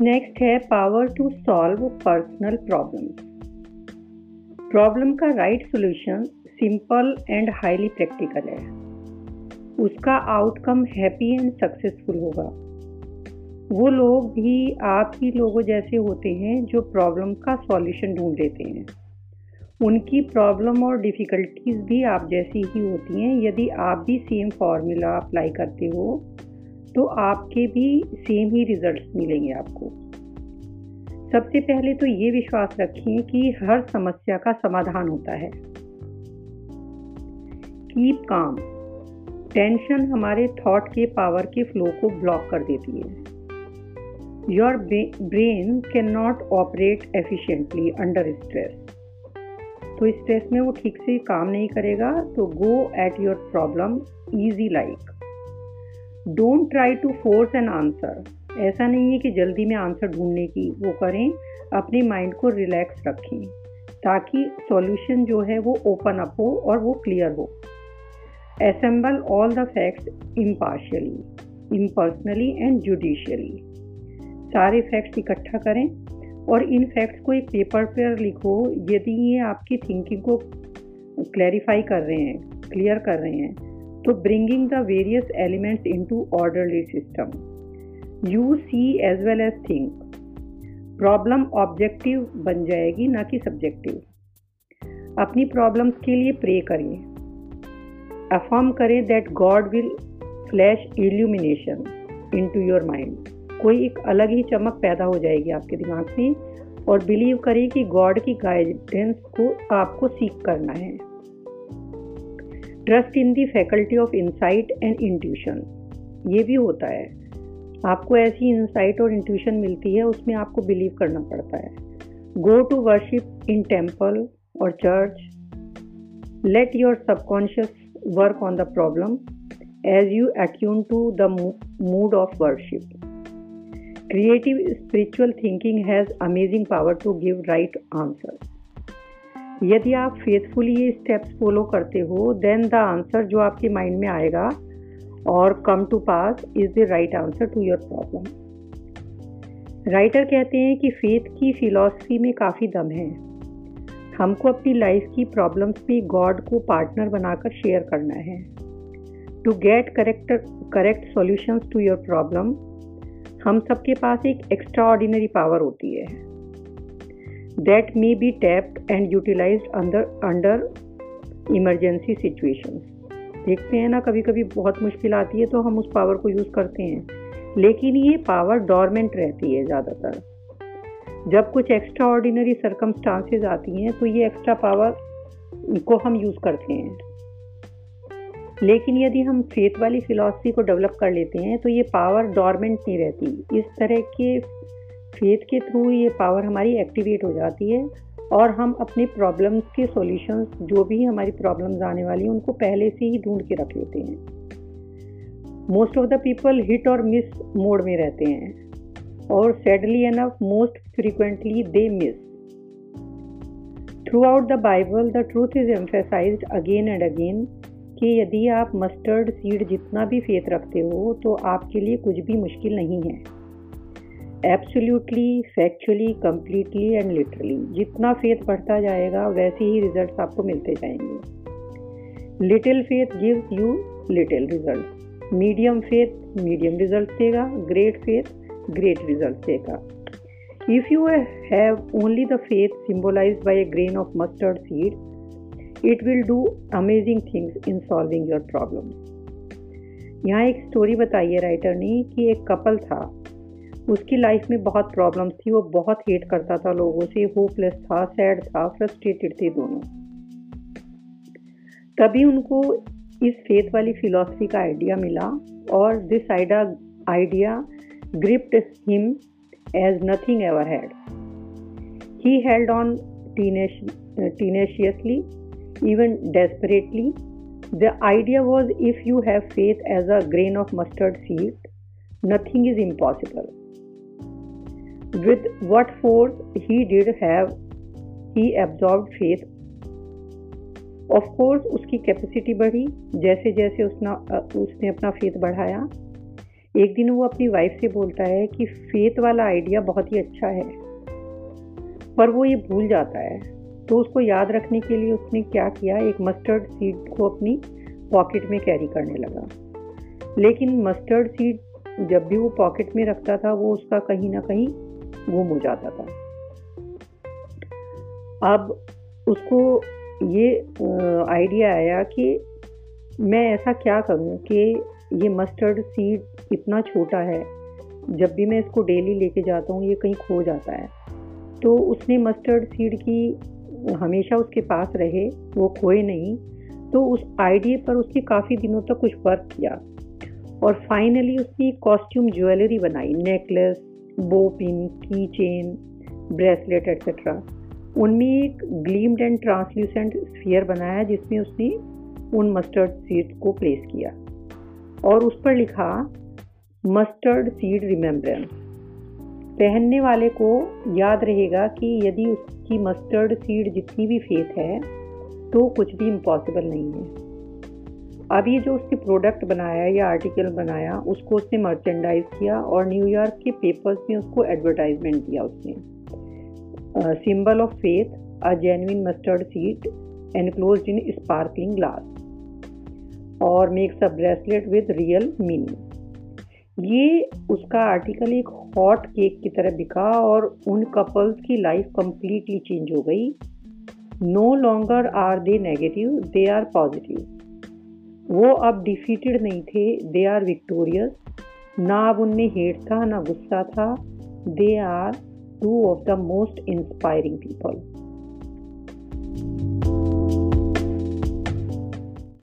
Next है power to solve personal problem problem का right solution simple and highly practical है। उसका outcome happy and successful होगा। वो लोग भी आप ही लोगों जैसे होते हैं जो प्रॉब्लम का सॉल्यूशन ढूंढ लेते हैं। उनकी प्रॉब्लम और डिफ़िकल्टीज भी आप जैसी ही होती हैं। यदि आप भी सेम फार्मूला अप्लाई करते हो तो आपके भी सेम ही रिजल्ट्स मिलेंगे आपको। सबसे पहले तो ये विश्वास रखिए कि हर समस्या का समाधान होता है। कीप काम टेंशन हमारे थॉट के पावर के फ्लो को ब्लॉक कर देती है। Your brain can not operate efficiently under stress तो स्ट्रेस में वो ठीक से काम नहीं करेगा तो go at your problem easy like don't try to force an answer ऐसा नहीं है कि जल्दी में आंसर ढूँढने की, वो करें, अपने माइंड को रिलैक्स रखें, ताकि सॉल्यूशन जो है वो ओपन अप हो और वो क्लियर हो। Assemble all the facts impartially impersonally and judicially सारे फैक्ट्स इकट्ठा करें और इन फैक्ट्स को एक पेपर पर लिखो, यदि ये आपकी थिंकिंग को क्लैरिफाई कर रहे हैं क्लियर कर रहे हैं तो bringing the various elements into orderly system you see as well as think problem objective बन जाएगी, ना कि सब्जेक्टिव अपनी प्रॉब्लम्स के लिए प्रे करिए. अफर्म करें that God will flash illumination into your mind कोई एक अलग ही चमक पैदा हो जाएगी आपके दिमाग में और बिलीव करें कि गॉड की गाइडेंस को आपको सीख करना है. Trust in the faculty of insight and intuition. ये भी होता है। आपको ऐसी इंसाइट और इंट्यूशन मिलती है, उसमें आपको बिलीव करना पड़ता है। Go to worship in temple और church let your subconscious work on the problem as you attune to the mood of worship creative spiritual thinking has amazing power to give right answer यदि आप faithfully ये steps follow करते हो then the answer जो आपके mind में आएगा और come to pass is the right answer to your problem writer कहते हैं कि फेथ की फिलॉसफी में काफ़ी दम है। हमको अपनी लाइफ की प्रॉब्लम्स में गॉड को पार्टनर बनाकर शेयर करना है। To get correct correct solutions to your problem हम सबके पास एक एक्स्ट्रा ऑर्डिनरी पावर होती है। That may be tapped and utilize under under emergency situations देखते हैं ना कभी कभी बहुत मुश्किल आती है तो हम उस पावर को यूज़ करते हैं। लेकिन ये पावर डॉर्मेंट रहती है ज़्यादातर। जब कुछ एक्स्ट्रा ऑर्डिनरी सरकमस्टांसेज आती हैं तो ये एक्स्ट्रा पावर को हम यूज़ करते हैं। लेकिन यदि हम फेथ वाली फिलॉसफी को डेवलप कर लेते हैं तो ये पावर डॉर्मेंट नहीं रहती। इस तरह के फेथ के थ्रू ये पावर हमारी एक्टिवेट हो जाती है और हम अपने प्रॉब्लम्स के सॉल्यूशंस जो भी हमारी प्रॉब्लम्स आने वाली हैं, उनको पहले से ही ढूंढ के रख लेते हैं। Most of the people hit और मिस मोड में रहते हैं और sadly enough most frequently they miss throughout the Bible the truth is emphasize again and again कि यदि आप मस्टर्ड सीड जितना भी फेथ रखते हो तो आपके लिए कुछ भी मुश्किल नहीं है। Absolutely factually completely and literally जितना फेथ बढ़ता जाएगा, वैसे ही रिज़ल्ट आपको मिलते जाएँगे। Little faith gives you little result medium faith medium result देगा। ग्रेट फेथ ग्रेट रिज़ल्ट देगा। If you have only the faith symbolize by a grain of mustard seed it will do amazing things in solving your problem यहाँ एक story बताई है writer ने कि एक couple था। उसकी लाइफ में बहुत प्रॉब्लम्स थी, वो बहुत हेट करता था लोगों से होपलेस था सैड था फ्रस्ट्रेटेड थे दोनों। तभी उनको इस फेथ वाली फिलॉसफी का आइडिया मिला और this idea idea gripped him as nothing ever had he held on tenaciously even desperately the idea was if you have faith as a grain of mustard seed nothing is impossible with what force he did have, he absorbed faith. Of course उसकी capacity बढ़ी जैसे जैसे उसना उसने अपना faith बढ़ाया। एक दिन वो अपनी वाइफ से बोलता है कि फेथ वाला आइडिया बहुत ही अच्छा है, पर वो ये भूल जाता है। तो उसको याद रखने के लिए उसने क्या किया? एक मस्टर्ड सीड को अपनी पॉकेट में कैरी करने लगा। लेकिन मस्टर्ड सीड जब भी वो पॉकेट में रखता था, वो उसका कहीं ना कहीं गुम हो जाता था। अब उसको ये आइडिया आया कि मैं ऐसा क्या करूँ कि ये मस्टर्ड सीड इतना छोटा है, जब भी मैं इसको डेली लेके जाता हूँ, ये कहीं खो जाता है। तो उसने मस्टर्ड सीड की हमेशा उसके पास रहे, वो खोए नहीं। तो उस आइडिया पर उसने काफ़ी दिनों तक कुछ वर्क किया। और फाइनली उसने कॉस्ट्यूम ज्वेलरी बनाई नेकलेस बो पिन की चेन ब्रेसलेट एट्सेट्रा उनमें एक ग्लीम्ड एंड ट्रांसल्यूसेंट स्फीयर बनाया जिसमें उसने उन मस्टर्ड सीड को प्लेस किया। और उस पर लिखा मस्टर्ड सीड रिमेम्बरेंस पहनने वाले को याद रहेगा कि यदि उसकी मस्टर्ड सीड जितनी भी फेथ है तो कुछ भी इम्पॉसिबल नहीं है। अब ये जो उसने प्रोडक्ट बनाया, या आर्टिकल बनाया, उसको उसने मर्चेंडाइज किया और न्यूयॉर्क के पेपर्स में उसको एडवर्टाइजमेंट दिया उसने। Symbol of faith a genuine mustard seed enclose in sparkling glass और makes a bracelet with real meaning ये उसका आर्टिकल एक हॉट केक की तरह बिका और उन कपल्स की लाइफ कंप्लीटली चेंज हो गई। No longer are they negative they are positive वो अब डिफीटेड नहीं थे. दे आर विक्टोरियस ना अब उनमें हेट था ना गुस्सा था. They are two of the most inspiring people